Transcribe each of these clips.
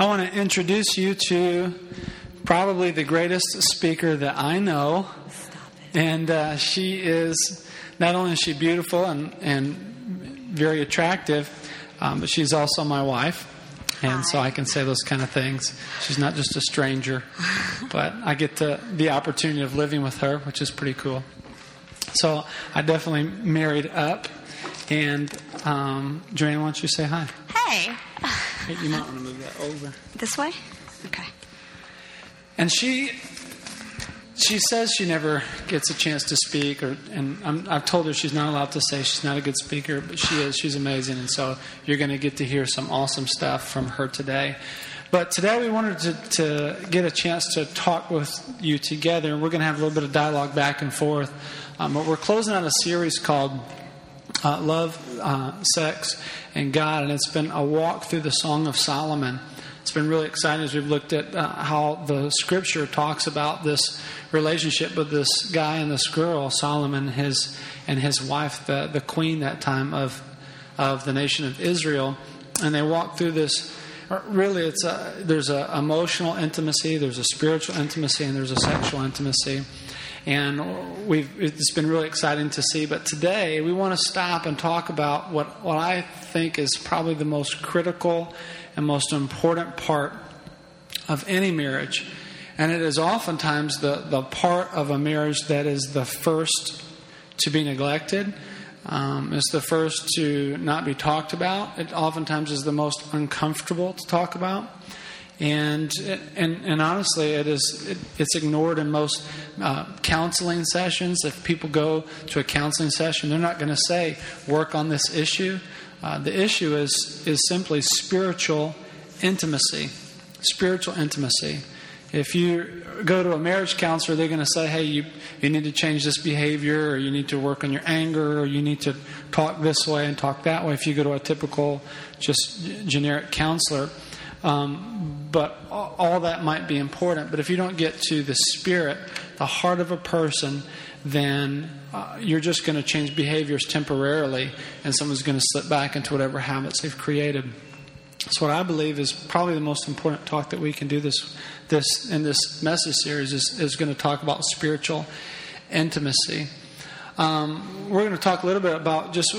I want to introduce you to probably the greatest speaker that I know. And uh, she is, not only is she beautiful and, and very attractive, um, but she's also my wife. And so I can say those kind of things. She's not just a stranger, but I get to, the opportunity of living with her, which is pretty cool. So I definitely married up. And um, Joanna, why don't you say hi? Hey. You might want to move that over. This way? Okay. And she she says she never gets a chance to speak, or and I'm, I've told her she's not allowed to say she's not a good speaker, but she is. She's amazing, and so you're going to get to hear some awesome stuff from her today. But today we wanted to, to get a chance to talk with you together, and we're going to have a little bit of dialogue back and forth. Um, but we're closing out a series called uh, Love, uh, Sex, and God, and it's been a walk through the Song of Solomon. It's been really exciting as we've looked at uh, how the Scripture talks about this relationship with this guy and this girl, Solomon, his and his wife, the the queen that time of of the nation of Israel, and they walk through this. Really, it's a, there's a emotional intimacy, there's a spiritual intimacy, and there's a sexual intimacy and we've it's been really exciting to see. But today we want to stop and talk about what what I think is probably the most critical and most important part of any marriage, and it is oftentimes the the part of a marriage that is the first to be neglected. Um, it's the first to not be talked about. It oftentimes is the most uncomfortable to talk about and and and honestly, it is it, it's ignored in most uh, counseling sessions. If people go to a counseling session, they're not going to say work on this issue. Uh, the issue is is simply spiritual intimacy, spiritual intimacy. If you go to a marriage counselor, they're going to say, "Hey, you you need to change this behavior, or you need to work on your anger, or you need to talk this way and talk that way." If you go to a typical, just generic counselor. Um, but all that might be important. But if you don't get to the spirit, the heart of a person, then uh, you're just going to change behaviors temporarily, and someone's going to slip back into whatever habits they've created. So, what I believe is probably the most important talk that we can do this, this in this message series is, is going to talk about spiritual intimacy. Um, we're going to talk a little bit about just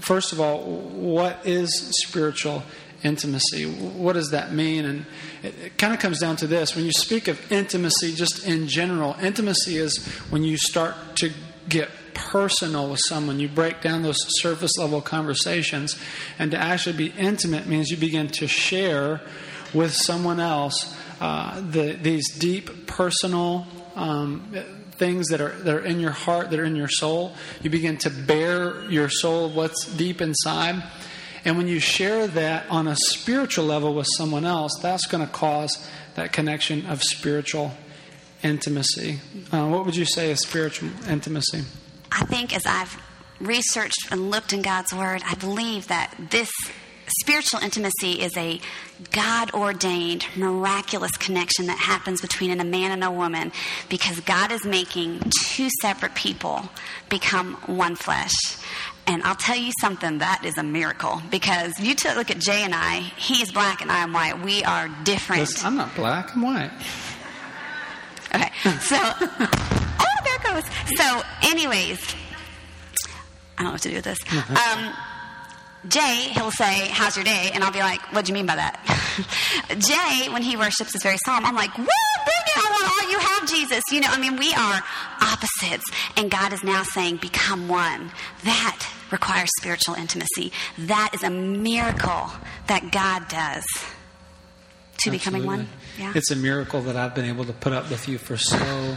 first of all, what is spiritual intimacy. What does that mean? And it, it kind of comes down to this. When you speak of intimacy, just in general, intimacy is when you start to get personal with someone. You break down those surface level conversations. And to actually be intimate means you begin to share with someone else uh, the, these deep personal um, things that are, that are in your heart, that are in your soul. You begin to bare your soul, what's deep inside. And when you share that on a spiritual level with someone else, that's going to cause that connection of spiritual intimacy. Uh, what would you say is spiritual intimacy? I think as I've researched and looked in God's Word, I believe that this spiritual intimacy is a God ordained, miraculous connection that happens between a man and a woman because God is making two separate people become one flesh. And I'll tell you something, that is a miracle. Because you took look at Jay and I, he's black and I'm white. We are different. Listen, I'm not black, I'm white. Okay, so, oh, there goes. So, anyways, I don't know what to do with this. Um, Jay, he'll say, How's your day? And I'll be like, What do you mean by that? Jay, when he worships, is very solemn. I'm like, Woo, bring it. I want all you have, Jesus. You know, I mean, we are opposites. And God is now saying, Become one. That requires spiritual intimacy. That is a miracle that God does to Absolutely. becoming one. Yeah. It's a miracle that I've been able to put up with you for so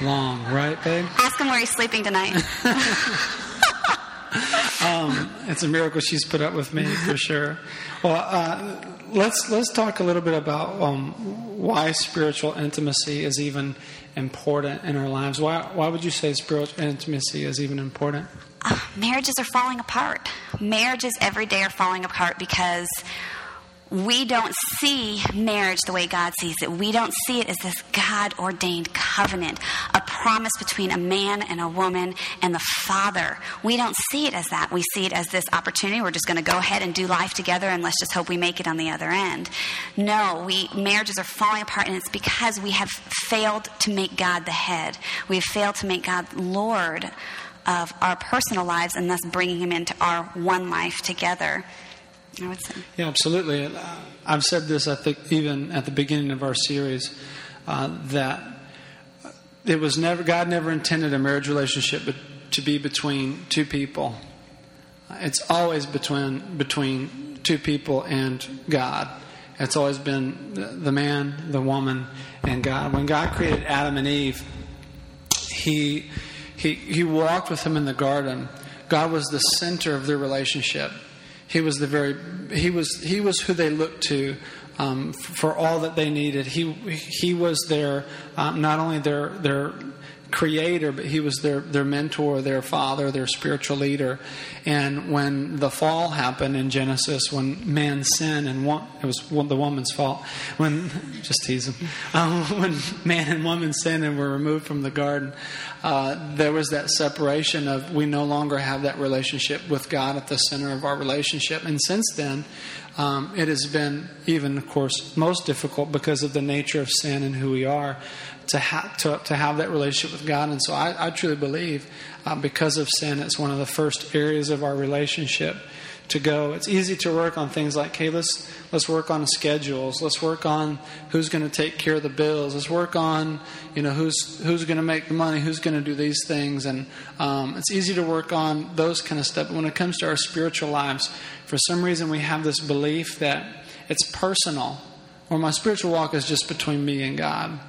long, right, babe? Ask him where he's sleeping tonight. um, it's a miracle she's put up with me for sure. Well, uh, let's let's talk a little bit about um, why spiritual intimacy is even important in our lives. Why why would you say spiritual intimacy is even important? Uh, marriages are falling apart. Marriages every day are falling apart because we don't see marriage the way God sees it. We don't see it as this God ordained covenant, a promise between a man and a woman and the Father. We don't see it as that. We see it as this opportunity. We're just going to go ahead and do life together and let's just hope we make it on the other end. No, we marriages are falling apart and it's because we have failed to make God the head. We have failed to make God Lord of our personal lives and thus bringing him into our one life together. I would say. Yeah, absolutely. Uh, I've said this, I think, even at the beginning of our series, uh, that it was never God never intended a marriage relationship to be between two people. It's always between between two people and God. It's always been the man, the woman, and God. When God created Adam and Eve, he he he walked with them in the garden. God was the center of their relationship. He was the very he was he was who they looked to um, for all that they needed. He he was their um, not only their their creator, but he was their, their mentor, their father, their spiritual leader. And when the fall happened in Genesis, when man sinned, and one, it was the woman's fault, when, just teasing, um, when man and woman sinned and were removed from the garden, uh, there was that separation of we no longer have that relationship with God at the center of our relationship. And since then, um, it has been even, of course, most difficult because of the nature of sin and who we are to, ha- to, to have that relationship with God. And so I, I truly believe uh, because of sin, it's one of the first areas of our relationship to go. It's easy to work on things like, hey, let's, let's work on schedules. Let's work on who's going to take care of the bills. Let's work on, you know, who's, who's going to make the money, who's going to do these things. And um, it's easy to work on those kind of stuff. But when it comes to our spiritual lives, for some reason we have this belief that it's personal, or my spiritual walk is just between me and God.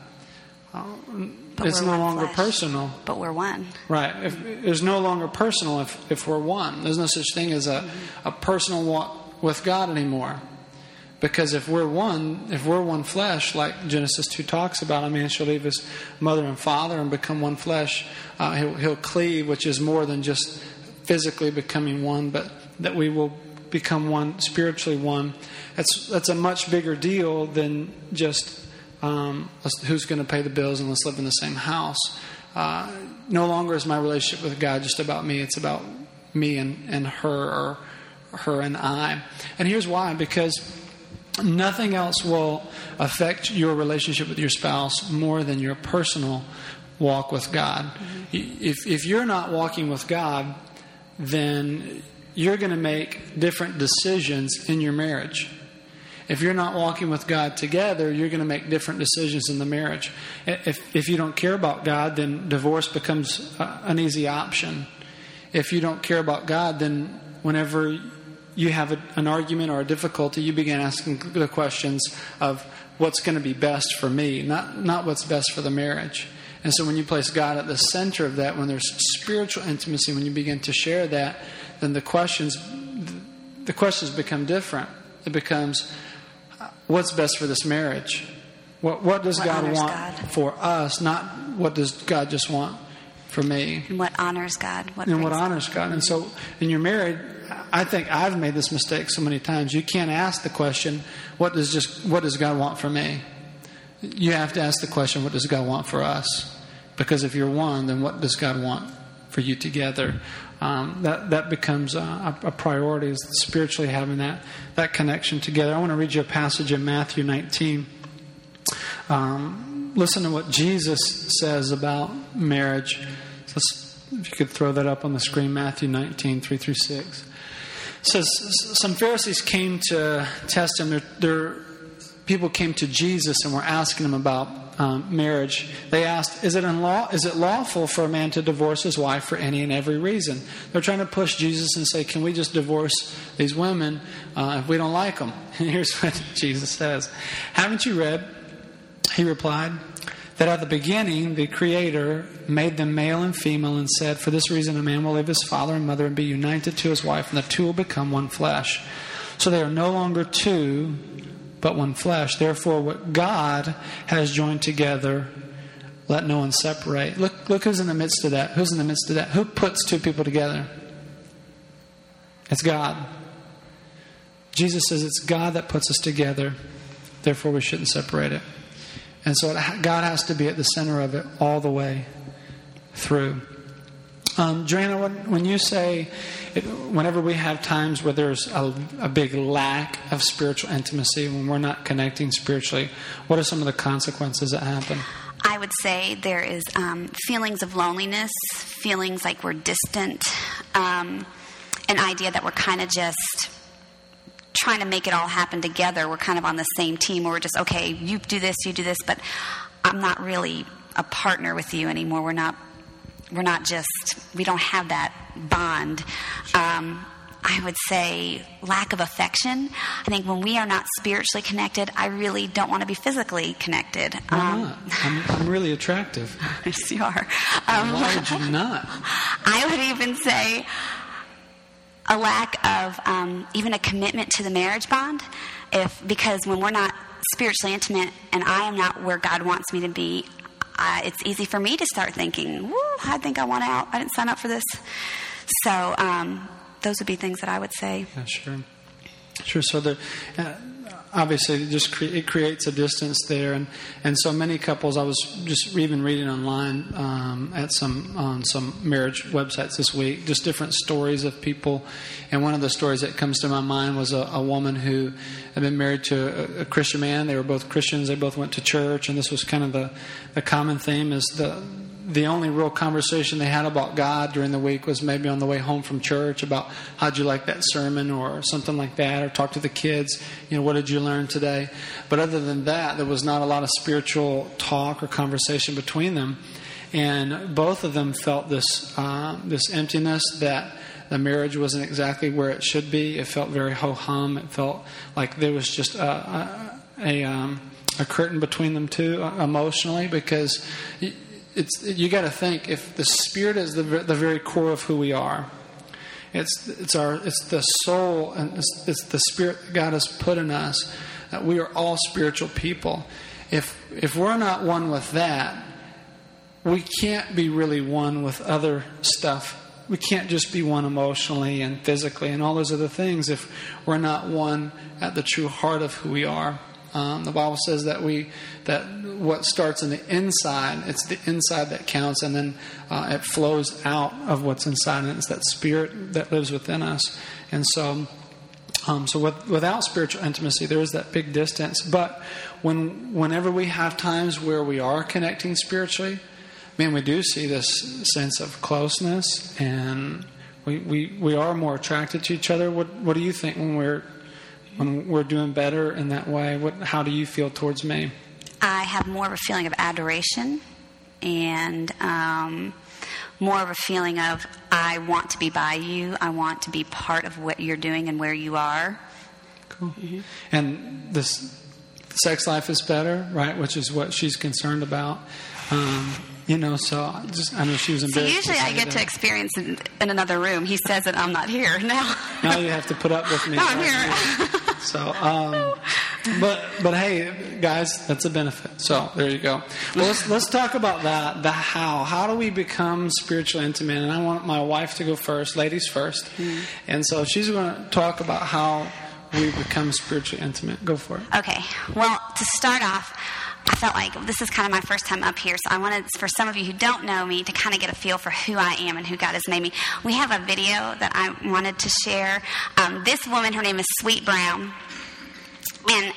But it's no longer flesh. personal. But we're one. Right. If, it's no longer personal if, if we're one. There's no such thing as a, a personal walk with God anymore. Because if we're one, if we're one flesh, like Genesis 2 talks about, a man shall leave his mother and father and become one flesh. Uh, he'll, he'll cleave, which is more than just physically becoming one, but that we will become one, spiritually one. That's, that's a much bigger deal than just um, who's going to pay the bills and let's live in the same house. Uh, no longer is my relationship with God just about me, it's about me and, and her or her and I. And here's why because nothing else will affect your relationship with your spouse more than your personal walk with God. Mm-hmm. If, if you're not walking with God, then you're going to make different decisions in your marriage. If you're not walking with God together, you're going to make different decisions in the marriage. If, if you don't care about God, then divorce becomes uh, an easy option. If you don't care about God, then whenever you have a, an argument or a difficulty, you begin asking the questions of what's going to be best for me, not, not what's best for the marriage. And so when you place God at the center of that, when there's spiritual intimacy, when you begin to share that, then the questions the questions become different. It becomes what's best for this marriage? What, what does what God want God. for us? Not what does God just want for me? And what honors God? What and what honors God. And so, when you're married, I think I've made this mistake so many times. You can't ask the question, "What does just what does God want for me?" You have to ask the question, "What does God want for us?" Because if you're one, then what does God want for you together? Um, that that becomes a, a priority is spiritually having that that connection together. I want to read you a passage in Matthew 19. Um, listen to what Jesus says about marriage. If you could throw that up on the screen, Matthew 19, 3 through 6. It says, Some Pharisees came to test him. Their people came to Jesus and were asking him about um, marriage. They asked, is it, unlaw- is it lawful for a man to divorce his wife for any and every reason? They're trying to push Jesus and say, Can we just divorce these women uh, if we don't like them? And here's what Jesus says Haven't you read? He replied, that at the beginning the Creator made them male and female and said, For this reason a man will leave his father and mother and be united to his wife, and the two will become one flesh. So they are no longer two, but one flesh. Therefore, what God has joined together, let no one separate. Look, look who's in the midst of that. Who's in the midst of that? Who puts two people together? It's God. Jesus says it's God that puts us together, therefore we shouldn't separate it. And so God has to be at the center of it all the way through. Um, Joanna, when, when you say, whenever we have times where there's a, a big lack of spiritual intimacy, when we're not connecting spiritually, what are some of the consequences that happen? I would say there is um, feelings of loneliness, feelings like we're distant, um, an idea that we're kind of just trying to make it all happen together. We're kind of on the same team where we're just, okay, you do this, you do this, but I'm not really a partner with you anymore. We're not we're not just we don't have that bond. Um, i would say lack of affection. I think when we are not spiritually connected i really don't want to be physically connected. Why um, not. I'm, I'm, really attractive. Yes you are. Um, why would you not? I would even say a lack of um, even a commitment to the marriage bond. If because when we're not spiritually intimate and i am not where god wants me to be uh, it's easy for me to start thinking, I think I want out. I didn't sign up for this. So um, those would be things that I would say. Yeah, sure. Sure. So the, uh, obviously, it just cre- it creates a distance there, and, and so many couples. I was just even reading online um, at some on some marriage websites this week, just different stories of people, and one of the stories that comes to my mind was a, a woman who had been married to a, a, Christian man. They were both Christians. They both went to church, and this was kind of the the common theme is the the only real conversation they had about God during the week was maybe on the way home from church about how'd you like that sermon or something like that, or talk to the kids, you know, what did you learn today? But other than that, there was not a lot of spiritual talk or conversation between them. And both of them felt this, uh, this emptiness that the marriage wasn't exactly where it should be. It felt very ho hum. It felt like there was just a, a, a, um, a curtain between them two uh, emotionally because it's you got to think if the spirit is the the very core of who we are. It's it's our it's the soul and it's, it's the spirit that God has put in us. That we are all spiritual people. If if we're not one with that, we can't be really one with other stuff. We can't just be one emotionally and physically and all those other things if we're not one at the true heart of who we are. Um, the Bible says that we that what starts in the inside, it's the inside that counts, and then uh, it flows out of what's inside, and it's that spirit that lives within us. And so, um, so with, without spiritual intimacy, there is that big distance. But when whenever we have times where we are connecting spiritually, man, we do see this sense of closeness, and we we, we are more attracted to each other. What what do you think when we're when we're doing better in that way? What, how do you feel towards me? I have more of a feeling of adoration and um, more of a feeling of I want to be by you. I want to be part of what you're doing and where you are. Cool. Mm-hmm. And this sex life is better, right? Which is what she's concerned about. Um, you know, so I just I know she was embarrassed. So usually I get that. to experience in, in, another room. He says that I'm not here now. now you have to put up with me. No, I'm here. So, um, but but hey, guys, that's a benefit. So there you go. Well, let's let's talk about that. The how. How do we become spiritually intimate? And I want my wife to go first, ladies 1st mm-hmm. And so she's going to talk about how we become spiritually intimate. Go for it. Okay. Well, to start off. I felt like this is kind of my first time up here, so I wanted for some of you who don't know me to kind of get a feel for who I am and who God has made me. We have a video that I wanted to share. Um, this woman, her name is Sweet Brown, and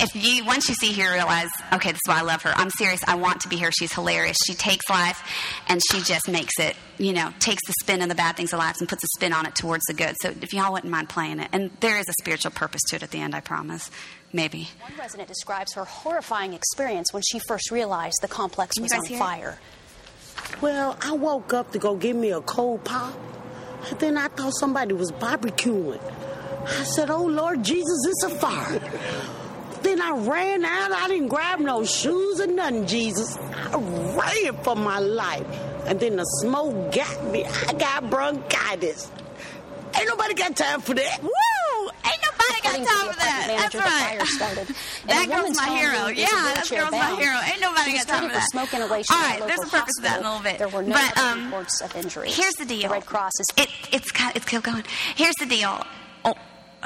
if you once you see her realize okay this is why i love her. I'm serious. I want to be here she's hilarious. She takes life and she just makes it you know takes the spin and the bad things of life and puts a spin on it towards the good. So if y'all wouldn't mind playing it. And there is a spiritual purpose to it at the end i promise maybe one resident describes her horrifying experience when she first realized the complex was on fire well i woke up to go get me a cold pop and then i thought somebody was barbecuing I said, Oh Lord Jesus, it's a fire. Then I ran out. I didn't grab no shoes or nothing, Jesus. I ran for my life. And then the smoke got me. I got bronchitis. Ain't nobody got time for that. Woo! Nobody got time for that. That's right. Started, that girl's my hero. Yeah, that girl's my hero. Ain't nobody got time for that. Smoke inhalation All right, there's a purpose to that in a little bit. There were no but, um, reports of injuries. Here's the deal. The Red Cross is. It, it's it's still going. Here's the deal. Oh,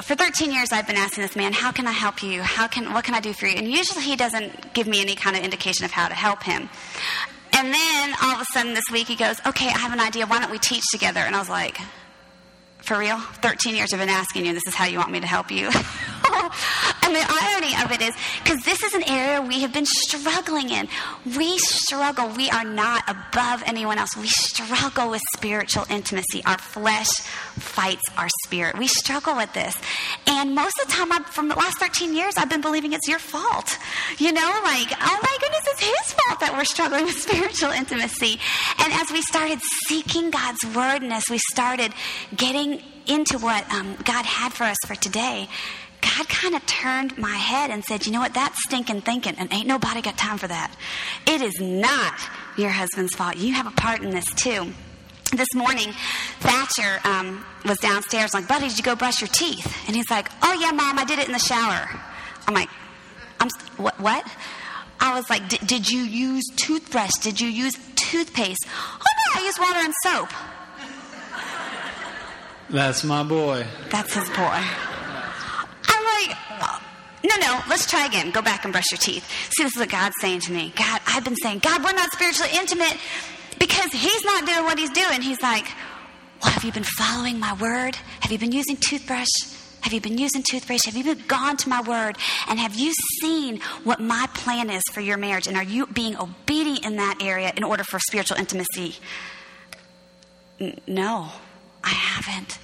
for 13 years I've been asking this man, how can I help you? How can, what can I do for you? And usually he doesn't give me any kind of indication of how to help him. And then all of a sudden this week he goes, okay, I have an idea. Why don't we teach together? And I was like, for real? 13 years I've been asking you, this is how you want me to help you? and the irony of it is, because this is an area we have been struggling in. We struggle. We are not above anyone else. We struggle with spiritual intimacy. Our flesh fights our spirit. We struggle with this. And most of the time, I've, from the last 13 years, I've been believing it's your fault. You know, like, oh my goodness, it's his fault that we're struggling with spiritual intimacy. And as we started seeking God's word and as we started getting into what um, God had for us for today, God kind of turned my head and said, You know what? That's stinking thinking, and ain't nobody got time for that. It is not your husband's fault. You have a part in this too. This morning, Thatcher um, was downstairs, like, Buddy, did you go brush your teeth? And he's like, Oh, yeah, Mom, I did it in the shower. I'm like, I'm, what? what? I was like, Did you use toothbrush? Did you use toothpaste? Oh, no, I used water and soap. That's my boy. That's his boy. No, no, let's try again. Go back and brush your teeth. See, this is what God's saying to me. God, I've been saying, God, we're not spiritually intimate because He's not doing what He's doing. He's like, well, have you been following my word? Have you been using toothbrush? Have you been using toothbrush? Have you been gone to my word? And have you seen what my plan is for your marriage? And are you being obedient in that area in order for spiritual intimacy? N- no, I haven't.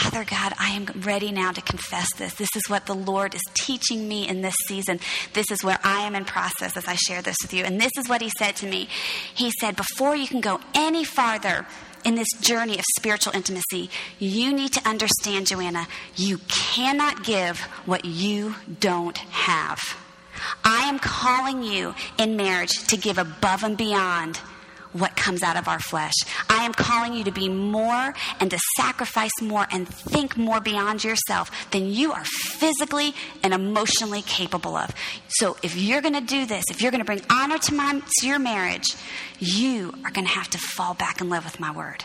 Father God, I am ready now to confess this. This is what the Lord is teaching me in this season. This is where I am in process as I share this with you. And this is what He said to me. He said, Before you can go any farther in this journey of spiritual intimacy, you need to understand, Joanna, you cannot give what you don't have. I am calling you in marriage to give above and beyond what comes out of our flesh. I am calling you to be more and to sacrifice more and think more beyond yourself than you are physically and emotionally capable of. So if you're going to do this, if you're going to bring honor to, my, to your marriage, you are going to have to fall back in love with my word.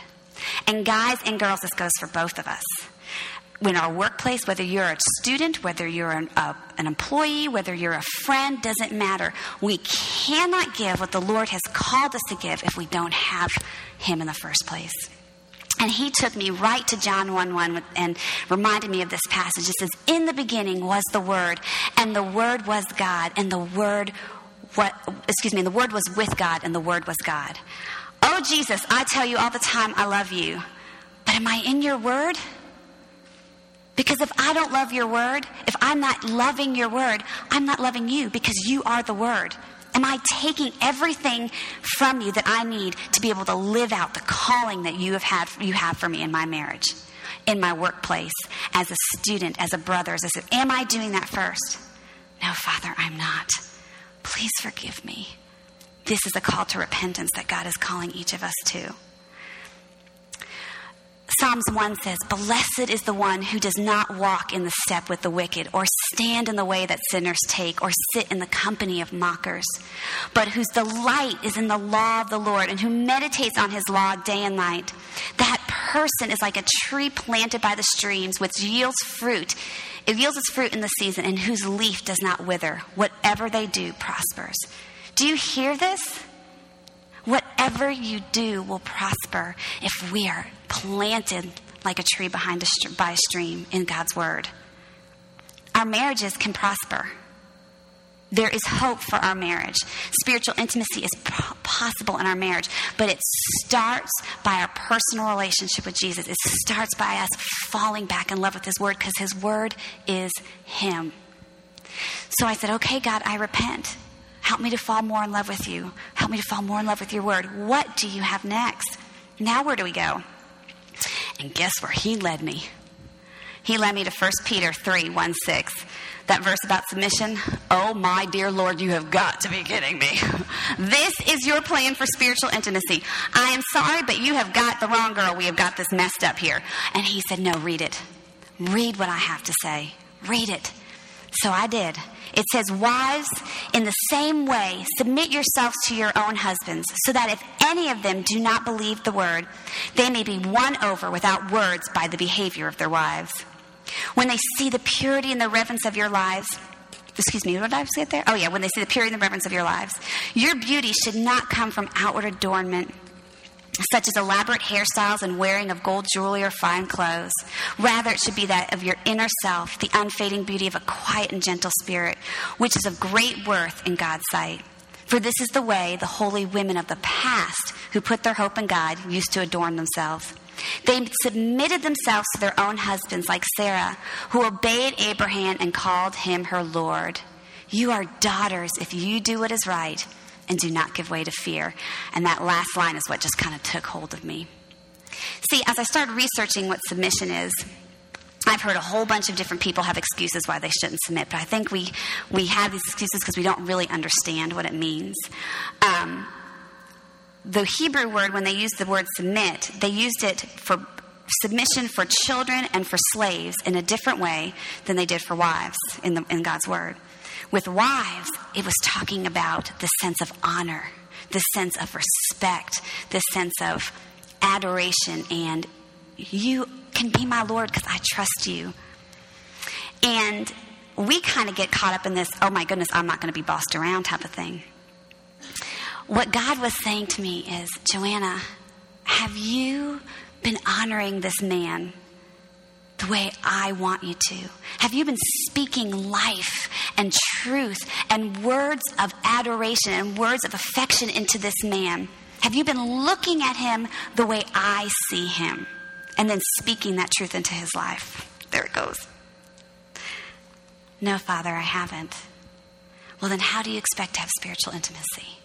And guys and girls, this goes for both of us in our workplace, whether you're a student, whether you're an, uh, an, employee, whether you're a friend, doesn't matter. We cannot give what the Lord has called us to give if we don't have Him in the first place. And he took me right to John 1 1 and reminded me of this passage. It says, In the beginning was the Word, and the Word was God, and the Word, what, excuse me, the Word was with God, and the Word was God. Oh, Jesus, I tell you all the time, I love you. But am I in your Word? Because if I don't love your word, if I'm not loving your word, I'm not loving you because you are the word. Am I taking everything from you that I need to be able to live out the calling that you have had you have for me in my marriage, in my workplace, as a student, as a brother, as a sister? Am I doing that first? No, Father, I'm not. Please forgive me. This is a call to repentance that God is calling each of us to. Psalms 1 says, Blessed is the one who does not walk in the step with the wicked, or stand in the way that sinners take, or sit in the company of mockers, but whose delight is in the law of the Lord, and who meditates on his law day and night. That person is like a tree planted by the streams, which yields fruit. It yields its fruit in the season, and whose leaf does not wither. Whatever they do prospers. Do you hear this? Whatever you do will prosper if we are planted like a tree behind a, by a stream in God's Word. Our marriages can prosper. There is hope for our marriage. Spiritual intimacy is possible in our marriage, but it starts by our personal relationship with Jesus. It starts by us falling back in love with His Word because His Word is Him. So I said, Okay, God, I repent. Help me to fall more in love with you. Help me to fall more in love with your Word. What do you have next? Now, where do we go? And guess where he led me? He led me to 1 Peter 3 1 6. That verse about submission. Oh, my dear Lord, you have got to be kidding me. this is your plan for spiritual intimacy. I am sorry, but you have got the wrong girl. We have got this messed up here. And he said, No, read it. Read what I have to say. Read it. So I did. It says, Wives, in the same way, submit yourselves to your own husbands, so that if any of them do not believe the word, they may be won over without words by the behavior of their wives. When they see the purity and the reverence of your lives, excuse me, what did I say there? Oh, yeah, when they see the purity and the reverence of your lives. Your beauty should not come from outward adornment, such as elaborate hairstyles and wearing of gold jewelry or fine clothes. Rather, it should be that of your inner self, the unfading beauty of a quiet and gentle spirit, which is of great worth in God's sight. For this is the way the holy women of the past who put their hope in God used to adorn themselves. They submitted themselves to their own husbands, like Sarah, who obeyed Abraham and called him her Lord. You are daughters if you do what is right and do not give way to fear. And that last line is what just kind of took hold of me. See, as I started researching what submission is, I've heard a whole bunch of different people have excuses why they shouldn't submit, but I think we, we have these excuses because we don't really understand what it means. Um, the Hebrew word, when they used the word submit, they used it for submission for children and for slaves in a different way than they did for wives in, the, in God's word. With wives, it was talking about the sense of honor, the sense of respect, the sense of adoration, and you can be my Lord because I trust you. And we kind of get caught up in this, oh my goodness, I'm not going to be bossed around type of thing. What God was saying to me is, Joanna, have you been honoring this man the way I want you to? Have you been speaking life and truth and words of adoration and words of affection into this man? Have you been looking at him the way I see him and then speaking that truth into his life? There it goes. No, Father, I haven't. Well, then how do you expect to have spiritual intimacy?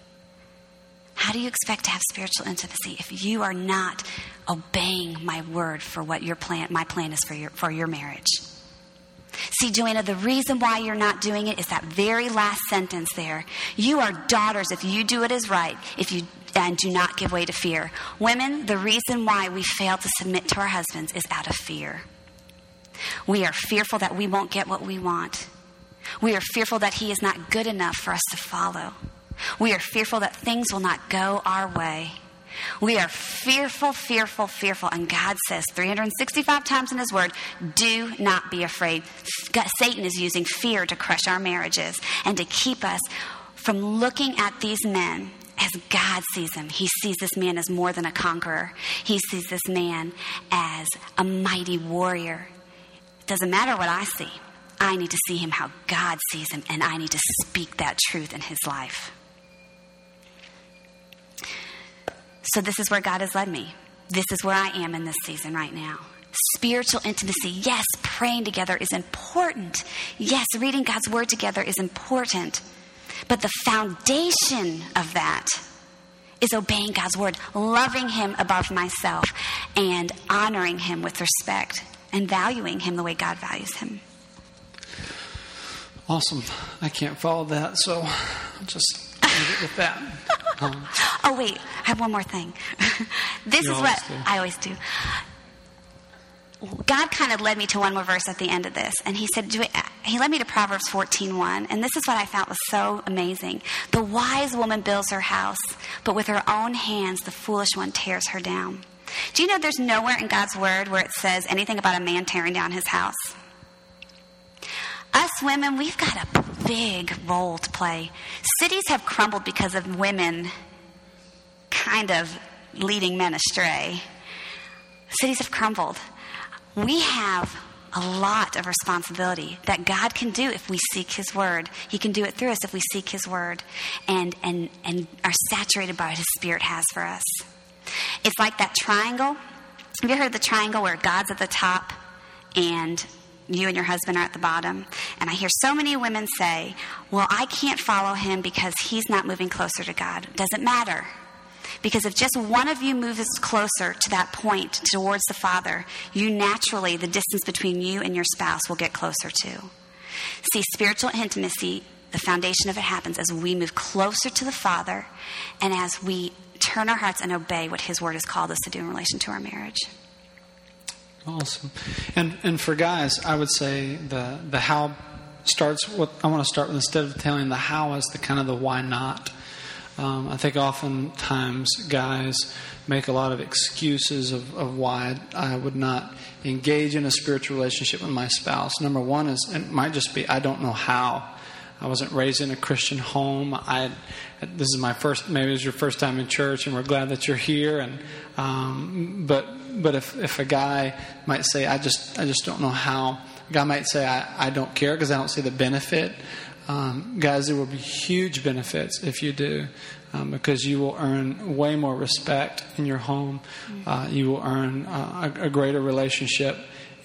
How do you expect to have spiritual intimacy if you are not obeying my word for what your plan, my plan is for your, for your marriage? See, Joanna, the reason why you're not doing it is that very last sentence there. You are daughters if you do it as right, if you and do not give way to fear. Women, the reason why we fail to submit to our husbands is out of fear. We are fearful that we won't get what we want. We are fearful that he is not good enough for us to follow. We are fearful that things will not go our way. We are fearful, fearful, fearful. And God says 365 times in His Word, do not be afraid. Satan is using fear to crush our marriages and to keep us from looking at these men as God sees him. He sees this man as more than a conqueror, he sees this man as a mighty warrior. It doesn't matter what I see. I need to see him how God sees him, and I need to speak that truth in his life. So, this is where God has led me. This is where I am in this season right now. Spiritual intimacy, yes, praying together is important. Yes, reading God's word together is important. But the foundation of that is obeying God's word, loving Him above myself, and honoring Him with respect and valuing Him the way God values Him. Awesome. I can't follow that, so I'll just leave it with that. Oh, wait, I have one more thing. this You is what do. I always do. God kind of led me to one more verse at the end of this, and He said, do it, He led me to Proverbs 14:1, and this is what I found was so amazing. The wise woman builds her house, but with her own hands the foolish one tears her down. Do you know there's nowhere in God's word where it says anything about a man tearing down his house? Us women, we've got a big role to play. Cities have crumbled because of women kind of leading men astray. Cities have crumbled. We have a lot of responsibility that God can do if we seek His Word. He can do it through us if we seek His Word and, and, and are saturated by what His Spirit has for us. It's like that triangle. Have you heard of the triangle where God's at the top and you and your husband are at the bottom? And I hear so many women say, Well, I can't follow him because he's not moving closer to God. Doesn't matter. Because if just one of you moves closer to that point towards the Father, you naturally, the distance between you and your spouse will get closer too. See, spiritual intimacy, the foundation of it happens as we move closer to the Father and as we turn our hearts and obey what His Word has called us to do in relation to our marriage. Awesome. And and for guys, I would say the the how starts. What I want to start with instead of telling the how is the kind of the why not. Um, I think oftentimes guys make a lot of excuses of, of why I would not engage in a spiritual relationship with my spouse. Number one is it might just be I don't know how. I wasn't raised in a Christian home. I this is my first maybe it's your first time in church, and we're glad that you're here. And um, but but if if a guy might say I just I just don't know how. A guy might say I, I don't care because I don't see the benefit. Um, guys, there will be huge benefits if you do, um, because you will earn way more respect in your home. Uh, you will earn uh, a, a, greater relationship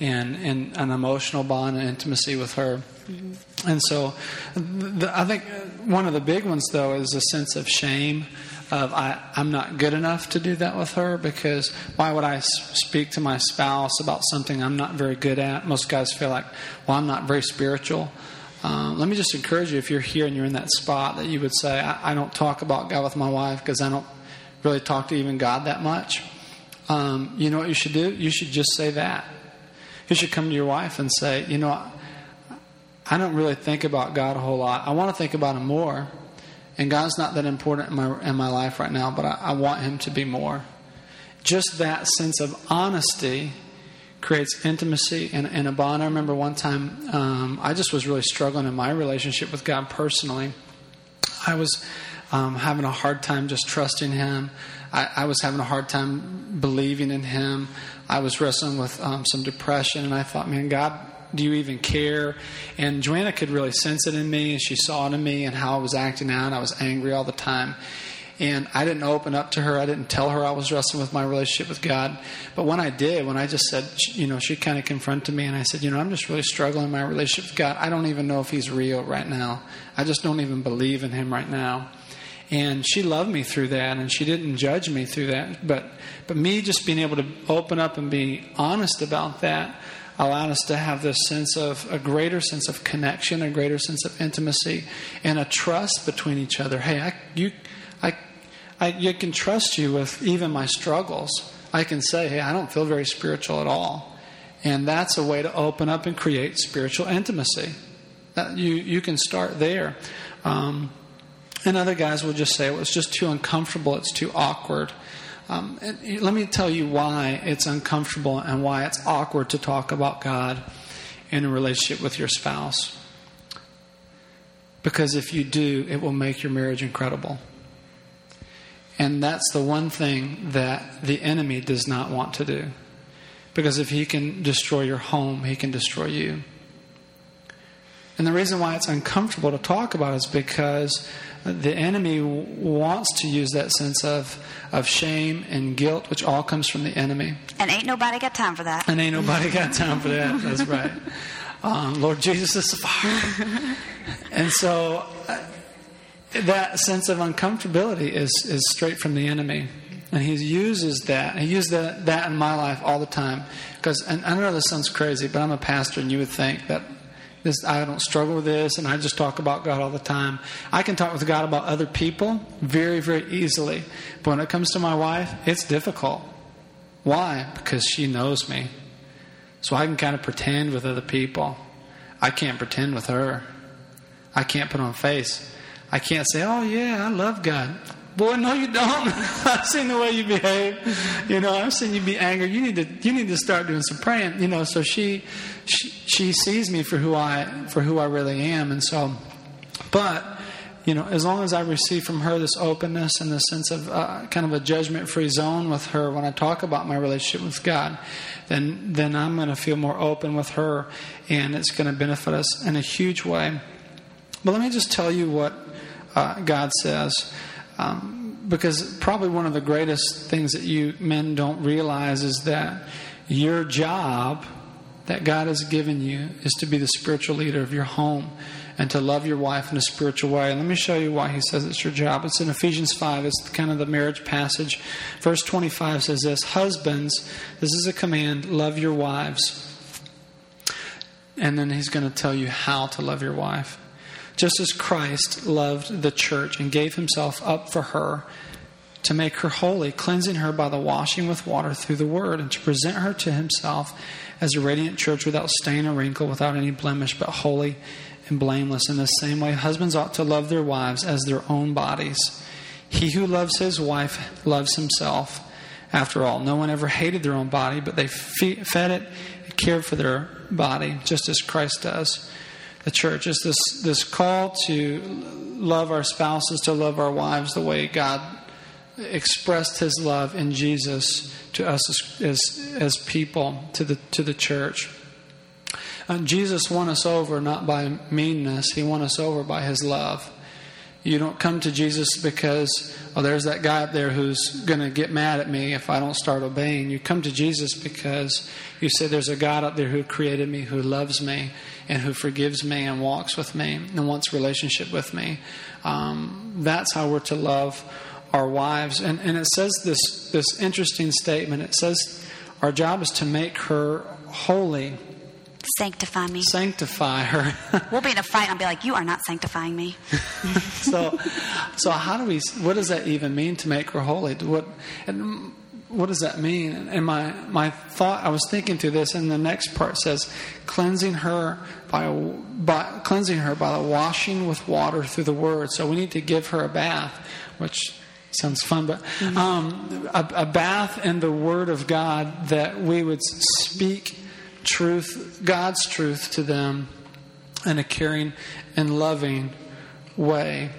and, and an emotional bond and intimacy with her. Mm-hmm. And so, the, I think one of the big ones, though, is a sense of shame. Of I, I'm not good enough to do that with her because why would I speak to my spouse about something I'm not very good at? Most guys feel like, well, I'm not very spiritual. Um, let me just encourage you if you're here and you're in that spot that you would say, I, I don't talk about God with my wife because I don't really talk to even God that much. Um, you know what you should do? You should just say that. You should come to your wife and say, you know, I don't really think about God a whole lot. I want to think about Him more. And God's not that important in my, in my life right now, but I, I want Him to be more. Just that sense of honesty creates intimacy and, and a bond. I remember one time um, I just was really struggling in my relationship with God personally. I was um, having a hard time just trusting Him. I, I, was having a hard time believing in Him. I was wrestling with um, some depression, and I thought, man, God, do you even care? And Joanna could really sense it in me, and she saw it in me and how I was acting out. I was angry all the time. And I didn't open up to her. I didn't tell her I was wrestling with my relationship with God. But when I did, when I just said, you know, she kind of confronted me and I said, you know, I'm just really struggling in my relationship with God. I don't even know if He's real right now. I just don't even believe in Him right now. And she loved me through that and she didn't judge me through that. But, but me just being able to open up and be honest about that allowed us to have this sense of a greater sense of connection, a greater sense of intimacy, and a trust between each other. Hey, I, you I, I, I can trust you with even my struggles. I can say, hey, I don't feel very spiritual at all. And that's a way to open up and create spiritual intimacy. That you, you can start there. Um, and other guys will just say, well, it's just too uncomfortable, it's too awkward. Um, let me tell you why it's uncomfortable and why it's awkward to talk about God in a relationship with your spouse. Because if you do, it will make your marriage incredible. And that's the one thing that the enemy does not want to do. Because if he can destroy your home, he can destroy you. And the reason why it's uncomfortable to talk about is because the enemy wants to use that sense of, of shame and guilt, which all comes from the enemy. And ain't nobody got time for that. And ain't nobody got time for that. That's right. Um, Lord Jesus is fire. and so uh, that sense of uncomfortability is, is straight from the enemy. And he uses that. He uses that, that in my life all the time. Because, and I know this sounds crazy, but I'm a pastor, and you would think that this, I don't struggle with this, and I just talk about God all the time. I can talk with God about other people very, very easily. But when it comes to my wife, it's difficult. Why? Because she knows me. So I can kind of pretend with other people. I can't pretend with her. I can't put on a face. I can't say, "Oh yeah, I love God." Boy, no, you don't. I've seen the way you behave. You know, I've seen you be angry. You need to you need to start doing some praying. You know, so she she, she sees me for who I for who I really am, and so, but you know, as long as I receive from her this openness and this sense of uh, kind of a judgment free zone with her when I talk about my relationship with God, then then I'm going to feel more open with her, and it's going to benefit us in a huge way. But let me just tell you what uh, God says. Um, because probably one of the greatest things that you men don't realize is that your job that God has given you is to be the spiritual leader of your home and to love your wife in a spiritual way. And let me show you why he says it's your job. It's in Ephesians 5, it's kind of the marriage passage. Verse 25 says this Husbands, this is a command, love your wives. And then he's going to tell you how to love your wife just as Christ loved the church and gave himself up for her to make her holy, cleansing her by the washing with water through the word, and to present her to himself as a radiant church without stain or wrinkle, without any blemish, but holy and blameless. In the same way, husbands ought to love their wives as their own bodies. He who loves his wife loves himself. After all, no one ever hated their own body, but they fed it and cared for their body, just as Christ does. The church is this, this call to love our spouses, to love our wives the way God expressed his love in Jesus to us as, as, as people, to the, to the church. Uh, Jesus won us over not by meanness, he won us over by his love. You don't come to Jesus because, oh, there's that guy up there who's going to get mad at me if I don't start obeying. You come to Jesus because you say, there's a God up there who created me, who loves me, and who forgives me and walks with me and wants relationship with me. Um, that's how we're to love our wives. And, and it says this, this interesting statement. It says, our job is to make her holy Sanctify me. sanctify her. We'll be in a fight. I'll be like, you are not sanctifying me. so, so how do we? What does that even mean to make her holy? What, and what does that mean? And my my thought, I was thinking through this, and the next part says, cleansing her by by cleansing her by the washing with water through the word. So we need to give her a bath, which sounds fun, but um, a, a bath in the Word of God that we would speak truth, God's truth to them in a caring and loving way.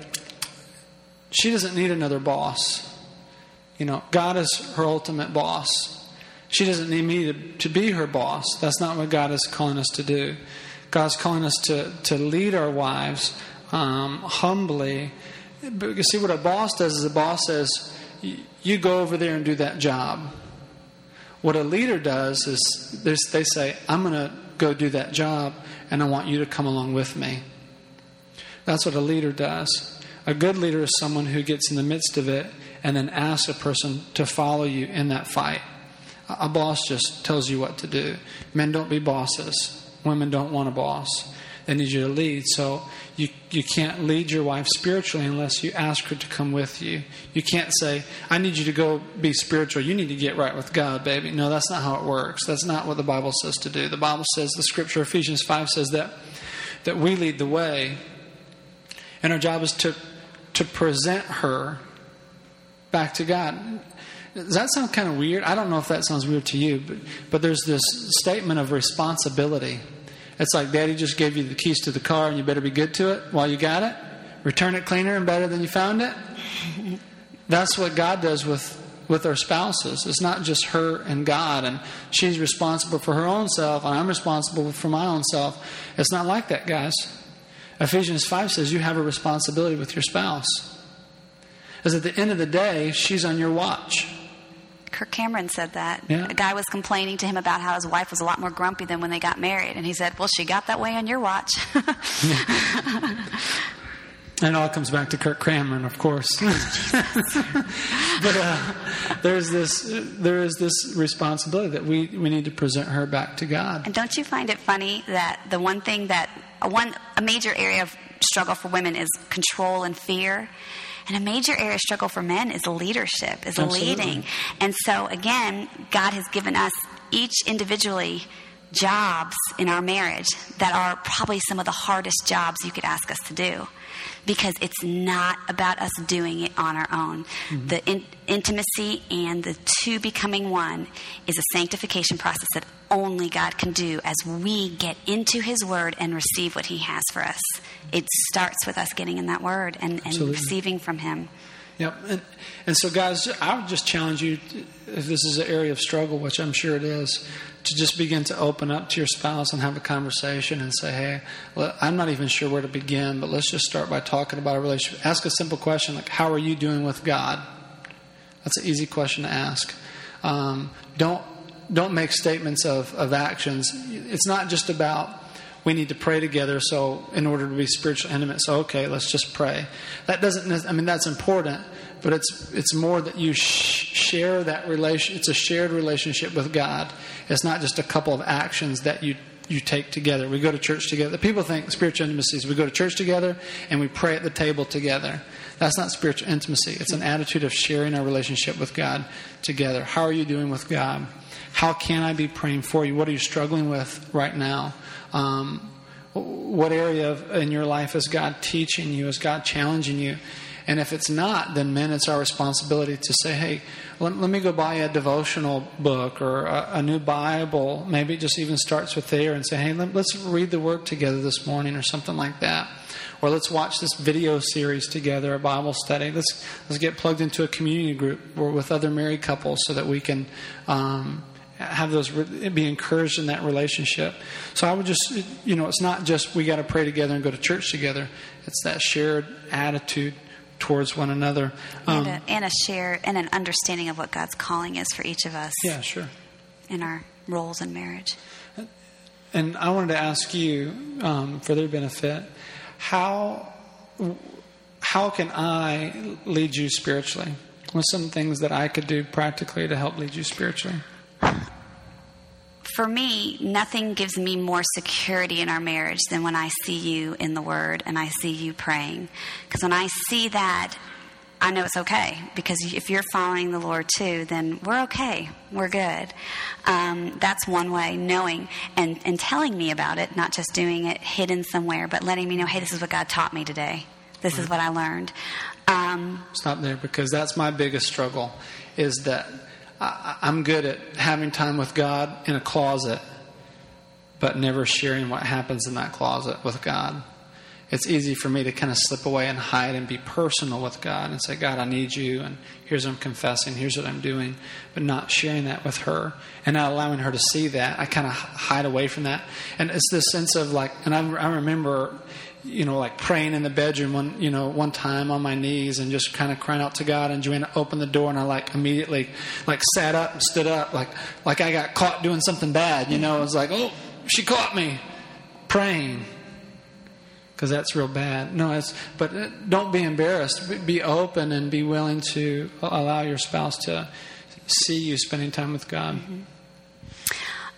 She doesn't need another boss. You know, God is her ultimate boss. She doesn't need me to, to be her boss. That's not what God is calling us to do. God's calling us to, to lead our wives um, humbly. But you see, what a boss does is a boss says, You go over there and do that job. What a leader does is they say, I'm going to go do that job, and I want you to come along with me. That's what a leader does. A good leader is someone who gets in the midst of it and then asks a person to follow you in that fight. A boss just tells you what to do. Men don't be bosses. Women don't want a boss. They need you to lead. So you, you can't lead your wife spiritually unless you ask her to come with you. You can't say, I need you to go be spiritual. You need to get right with God, baby. No, that's not how it works. That's not what the Bible says to do. The Bible says, the scripture, Ephesians 5 says that, that we lead the way. And our job is to, to present her back to God. Does that sound kind of weird? I don't know if that sounds weird to you, but, but there's this statement of responsibility. It's like daddy just gave you the keys to the car and you better be good to it while you got it. Return it cleaner and better than you found it. That's what God does with, with our spouses. It's not just her and God, and she's responsible for her own self, and I'm responsible for my own self. It's not like that, guys. Ephesians 5 says you have a responsibility with your spouse. Because at the end of the day, she's on your watch. Kirk Cameron said that. Yeah. A guy was complaining to him about how his wife was a lot more grumpy than when they got married. And he said, Well, she got that way on your watch. And it all comes back to Kirk Cameron, of course. but uh, there's this there is this responsibility that we, we need to present her back to God. and don't you find it funny that the one thing that, a, one, a major area of struggle for women is control and fear? And a major area of struggle for men is leadership, is Absolutely. leading. And so, again, God has given us each individually jobs in our marriage that are probably some of the hardest jobs you could ask us to do because it's not about us doing it on our own. Mm-hmm. The in- intimacy and the two becoming one is a sanctification process that only God can do as we get into His Word and receive what He has for us. It starts with us getting in that Word and, and receiving from Him. Yep. And, and so, guys, I would just challenge you, if this is an area of struggle, which I'm sure it is, to just begin to open up to your spouse and have a conversation and say, hey, I'm not even sure where to begin, but let's just start by talking about a relationship. Ask a simple question like, how are you doing with God? That's an easy question to ask. Um, don't don't make statements of, of actions. It's not just about we need to pray together. So in order to be spiritual intimate, so okay, let's just pray. That doesn't i mean, that's important, but it's it's more that you sh- share that relation. It's a shared relationship with God. It's not just a couple of actions that you you take together. We go to church together. People think spiritual intimacy is we go to church together and we pray at the table together. That's not spiritual intimacy. It's an attitude of sharing our relationship with God together. How are you doing with God? How can I be praying for you? What are you struggling with right now? Um, what area of, in your life is God teaching you? Is God challenging you? And if it's not, then men, it's our responsibility to say, hey, let, let me go buy a devotional book or a, a, new Bible. Maybe it just even starts with there and say, hey, let, let's read the Word together this morning or something like that. Or let's watch this video series together, a Bible study. Let's, let's get plugged into a community group or with other married couples so that we can. Um, have those be encouraged in that relationship. So I would just, you know, it's not just we got to pray together and go to church together. It's that shared attitude towards one another, um, and, a, and a share and an understanding of what God's calling is for each of us. Yeah, sure. In our roles in marriage. And I wanted to ask you, um, for their benefit, how how can I lead you spiritually? What's some things that I could do practically to help lead you spiritually? for me, nothing gives me more security in our marriage than when I see you in the Word and I see you praying. Because when I see that, I know it's okay. Because if you're following the Lord too, then we're okay. We're good. Um, that's one way, knowing and, and telling me about it, not just doing it hidden somewhere, but letting me know, hey, this is what God taught me today. This is what I learned. Um, Stop there because that's my biggest struggle is that I, I'm good at having time with God in a closet, but never sharing what happens in that closet with God. It's easy for me to kind of slip away and hide and be personal with God and say, God, I need you, and here's what I'm confessing, here's what I'm doing, but not sharing that with her and not allowing her to see that. I kind of hide away from that. And it's this sense of like, and I, I remember you know, like praying in the bedroom one, you know, one time on my knees and just kind of crying out to God. And Joanna opened the door, and I like immediately like sat up and stood up, like like I got caught doing something bad. You know, I was like, oh, she caught me praying because that's real bad. No, it's but uh, don't be embarrassed. Be open and be willing to allow your spouse to see you spending time with God. Mm-hmm.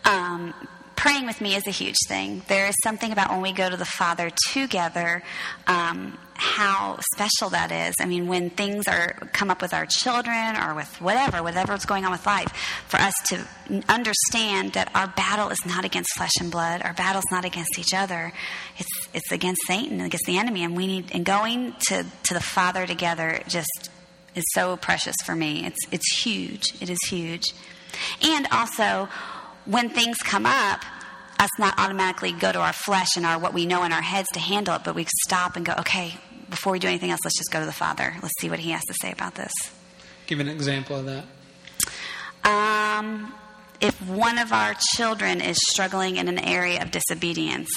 Um, praying with me is a huge thing. There is something about when we go to the Father together, um, how special that is. I mean, when things are come up with our children or with whatever, whatever's going on with life, for us to understand that our battle is not against flesh and blood. Our battle is not against each other. It's it's against Satan, and against the enemy, and we need and going to to the Father together just is so precious for me. It's it's huge. It is huge, and also when things come up, us not automatically go to our flesh and our what we know in our heads to handle it, but we stop and go, okay, before we do anything else, let's just go to the Father. Let's see what He has to say about this. Give an example of that. Um, if one of our children is struggling in an area of disobedience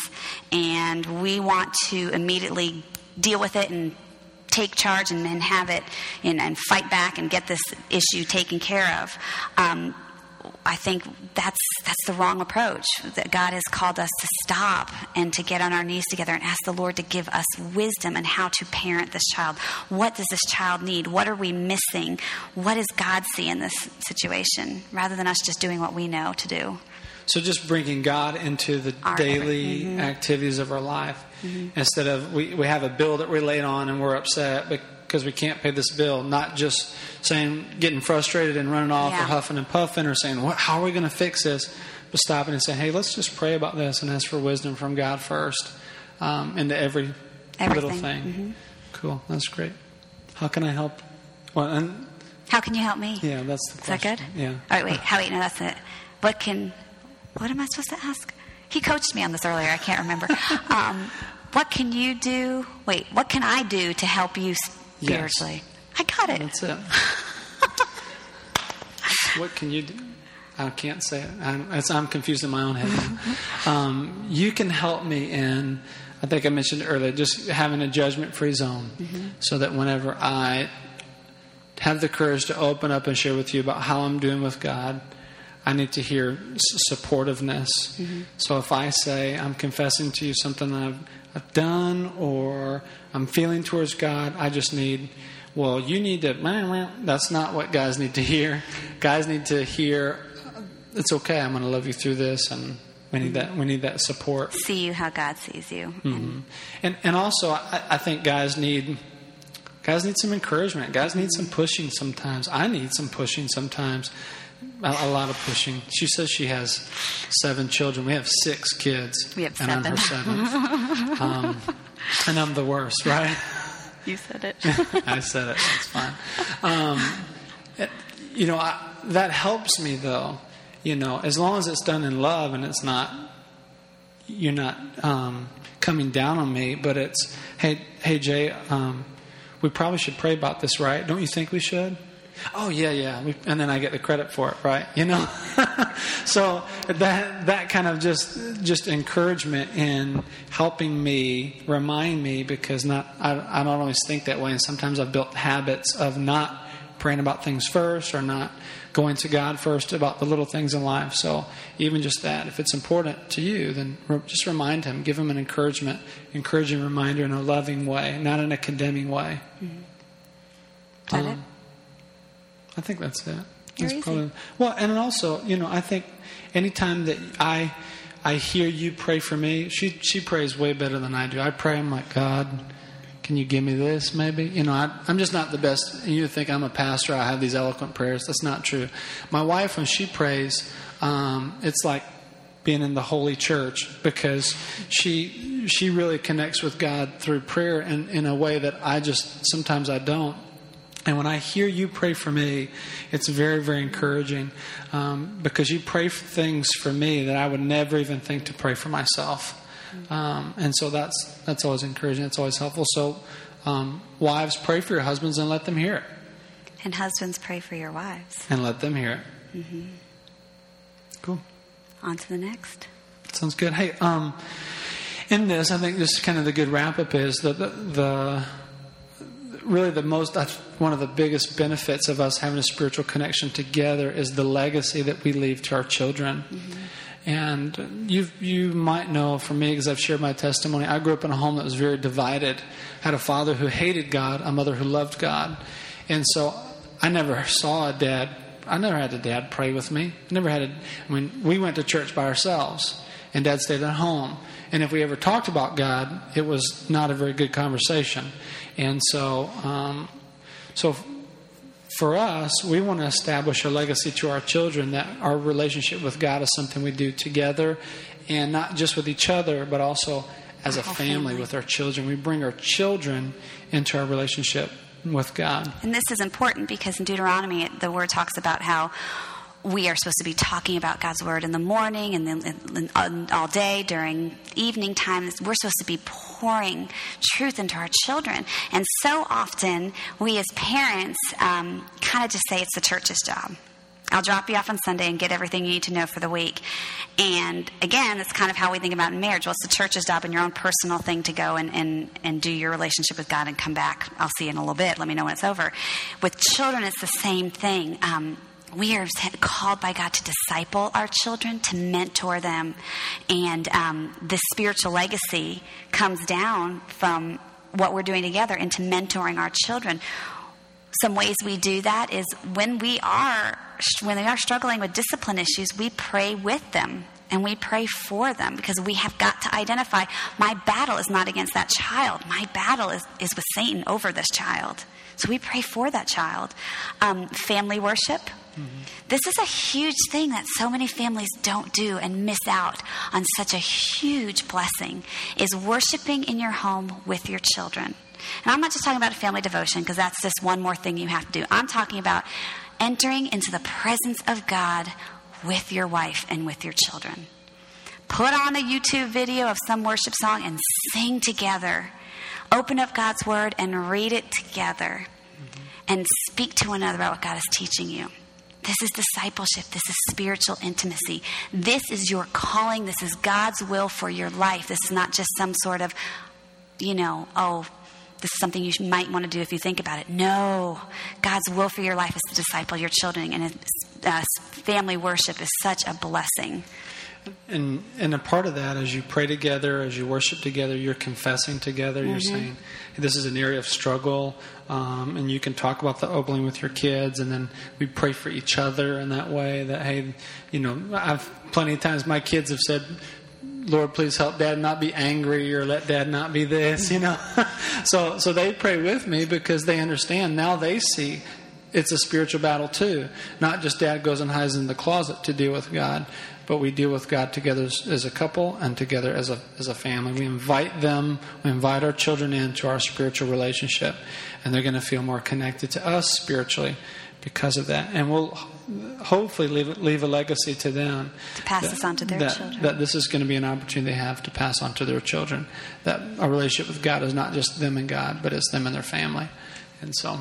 and we want to immediately deal with it and take charge and, and have it and, and, fight back and get this issue taken care of, um, I think that's that's the wrong approach. That God has called us to stop and to get on our knees together and ask the Lord to give us wisdom and how to parent this child. What does this child need? What are we missing? What does God see in this situation? Rather than us just doing what we know to do. So just bringing God into the our daily mm-hmm. activities of our life mm-hmm. instead of we, we have a bill that we're late on and we're upset, but because we can't pay this bill. Not just saying, getting frustrated and running off yeah. or huffing and puffing or saying, what, how are we going to fix this? But stopping and saying, hey, let's just pray about this and ask for wisdom from God first um, into every Everything. little thing. Mm-hmm. Cool. That's great. How can I help? Well, and, how can you help me? Yeah, that's the question. Is that good? Yeah. All right, wait. How, wait, no, that's it. What can, what am I supposed to ask? He coached me on this earlier. I can't remember. um, what can you do? Wait, what can I do to help you spiritually. Yes. I got it. That's it. what can you do? I can't say it. I'm, I'm confused in my own head. Um, you can help me in, I think I mentioned earlier, just having a judgment free zone mm-hmm. so that whenever I have the courage to open up and share with you about how I'm doing with God, I need to hear supportiveness. Mm-hmm. So if I say, I'm confessing to you something that I've, I've done or I'm feeling towards God. I just need, well, you need to, that's not what guys need to hear. Guys need to hear, it's okay, I'm going to love you through this, and we need that, we need that support. See you how God sees you. Mm-hmm. And, and also, I, I think guys need, guys need some encouragement. Guys need some pushing sometimes. I need some pushing sometimes. A, a, lot of pushing. She says she has seven children. We have six kids. We have and seven. I'm her seventh. um, and I'm the worst, right? You said it. I said it. It's fine. Um, it- you know, I, that helps me though. You know, as long as it's done in love and it's not, you're not um, coming down on me, but it's, hey, hey, Jay, um, we probably should pray about this, right? Don't you think we should? Oh yeah, yeah, and then I get the credit for it, right? You know, so that that kind of just just encouragement in helping me remind me because not I, I don't always think that way, and sometimes I've built habits of not praying about things first or not going to God first about the little things in life. So even just that, if it's important to you, then re- just remind Him, give Him an encouragement, encouraging reminder in a loving way, not in a condemning way. Is that it? Um, I think that's it. You're That's easy. probably well, and also, you know, I think anytime that I I hear you pray for me, she she prays way better than I do. I pray, I'm like, God, can you give me this? Maybe, you know, I, I'm just not the best. You think I'm a pastor? I have these eloquent prayers. That's not true. My wife, when she prays, um, it's like being in the holy church because she she really connects with God through prayer in, in a way that I just sometimes I don't. And when I hear you pray for me, it's very, very encouraging um, because you pray for things for me that I would never even think to pray for myself. Um, and so that's that's always encouraging. It's always helpful. So, um, wives, pray for your husbands and let them hear it, And husbands, pray for your wives. and let them hear it. Cool. On to the next. Sounds good. Hey, um, in this, I think this is kind of the good wrap up is that the, the really the most that's one of the biggest benefits of us having a spiritual connection together is the legacy that we leave to our children. Mm-hmm. And you you might know from me because I've shared my testimony. I grew up in a home that was very divided. had a father who hated God, a mother who loved God, and so I never saw a dad. I never had a dad pray with me. I never had a. I mean, we went to church by ourselves, and dad stayed at home. And if we ever talked about God, it was not a very good conversation. And so, um, so for us, we want to establish a legacy to our children that our relationship with God is something we do together, and not just with each other, but also as a family family. with our children. We bring our children into our relationship with God. And this is important because in Deuteronomy, the word talks about how we are supposed to be talking about God's word in the morning and then all day during evening times. We're supposed to be pouring truth into our children. And so often, we as parents um, kind of just say it's the church's job. I'll drop you off on Sunday and get everything you need to know for the week. And again, that's kind of how we think about marriage. Well, it's the church's job and your own personal thing to go and, and, and do your relationship with God and come back. I'll see you in a little bit. Let me know when it's over. With children, it's the same thing. Um, we are called by God to disciple our children, to mentor them. And um, this spiritual legacy comes down from what we're doing together into mentoring our children some ways we do that is when we are when they are struggling with discipline issues we pray with them and we pray for them because we have got to identify my battle is not against that child. My battle is, is with satan over this child. So we pray for that child. Um, family worship. This is a huge thing that so many families don't do and miss out on such a huge blessing is worshiping in your home with your children and I'm not just talking about a family devotion because that's just one more thing you have to do. I'm talking about entering into the presence of God with your wife and with your children. Put on a YouTube video of some worship song and sing together. Open up God's Word and read it together. Mm-hmm. And speak to one another about what God is teaching you. This is discipleship. This is spiritual intimacy. This is your calling. This is God's will for your life. This is not just some sort of, you know, oh, this is something you might want to do if you think about it. No, God's will for your life is to disciple your children, and uh, family worship is such a blessing. And and a part of that, as you pray together, as you worship together, you're confessing together. You're saying, "This is an area of struggle," um, and you can talk about the opening with your kids, and then we pray for each other in that way. That hey, you know, I've plenty of times my kids have said, Lord, please help Dad not be angry or let Dad not be this, you know. so so they pray with me because they understand now. They see it's a spiritual battle too. Not just Dad goes and hides in the closet to deal with God, but we deal with God together as, a couple and together as a, as a family. We invite them, we invite our children into our spiritual relationship, and they're going to feel more connected to us spiritually because of that. And we'll hopefully leave, leave a legacy to them. To pass that, this on to their that, children. That this is going to be an opportunity they have to pass on to their children. That a relationship with God is not just them and God, but it's them and their family. And so.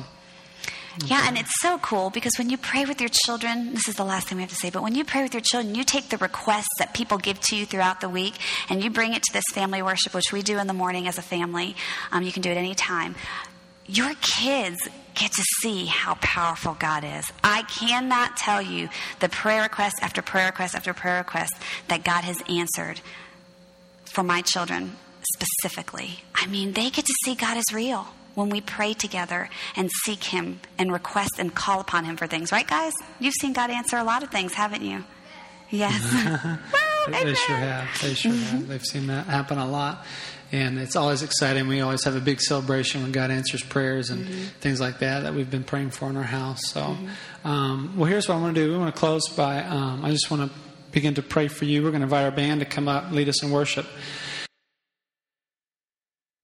Yeah, and it's so cool because when you pray with your children, this is the last thing we have to say, but when you pray with your children, you take the requests that people give to you throughout the week and you bring it to this family worship, which we do in the morning as a family. Um, you can do it any time. Your kids get to see how powerful God is. I cannot tell you the prayer request after prayer request after prayer request that God has answered for my children specifically. I mean, they get to see God is real when we pray together and seek Him and request and call upon Him for things. Right, guys? You've seen God answer a lot of things, haven't you? Yes. Woo, They, they sure have. They sure have. They've seen that happen a lot. And it's always exciting. We always have a big celebration when God answers prayers and things like that that we've been praying for in our house. So, um, well, here's what I want to do. We want to close by, um, I just want to begin to pray for you. We're going to invite our band to come up, lead us in worship.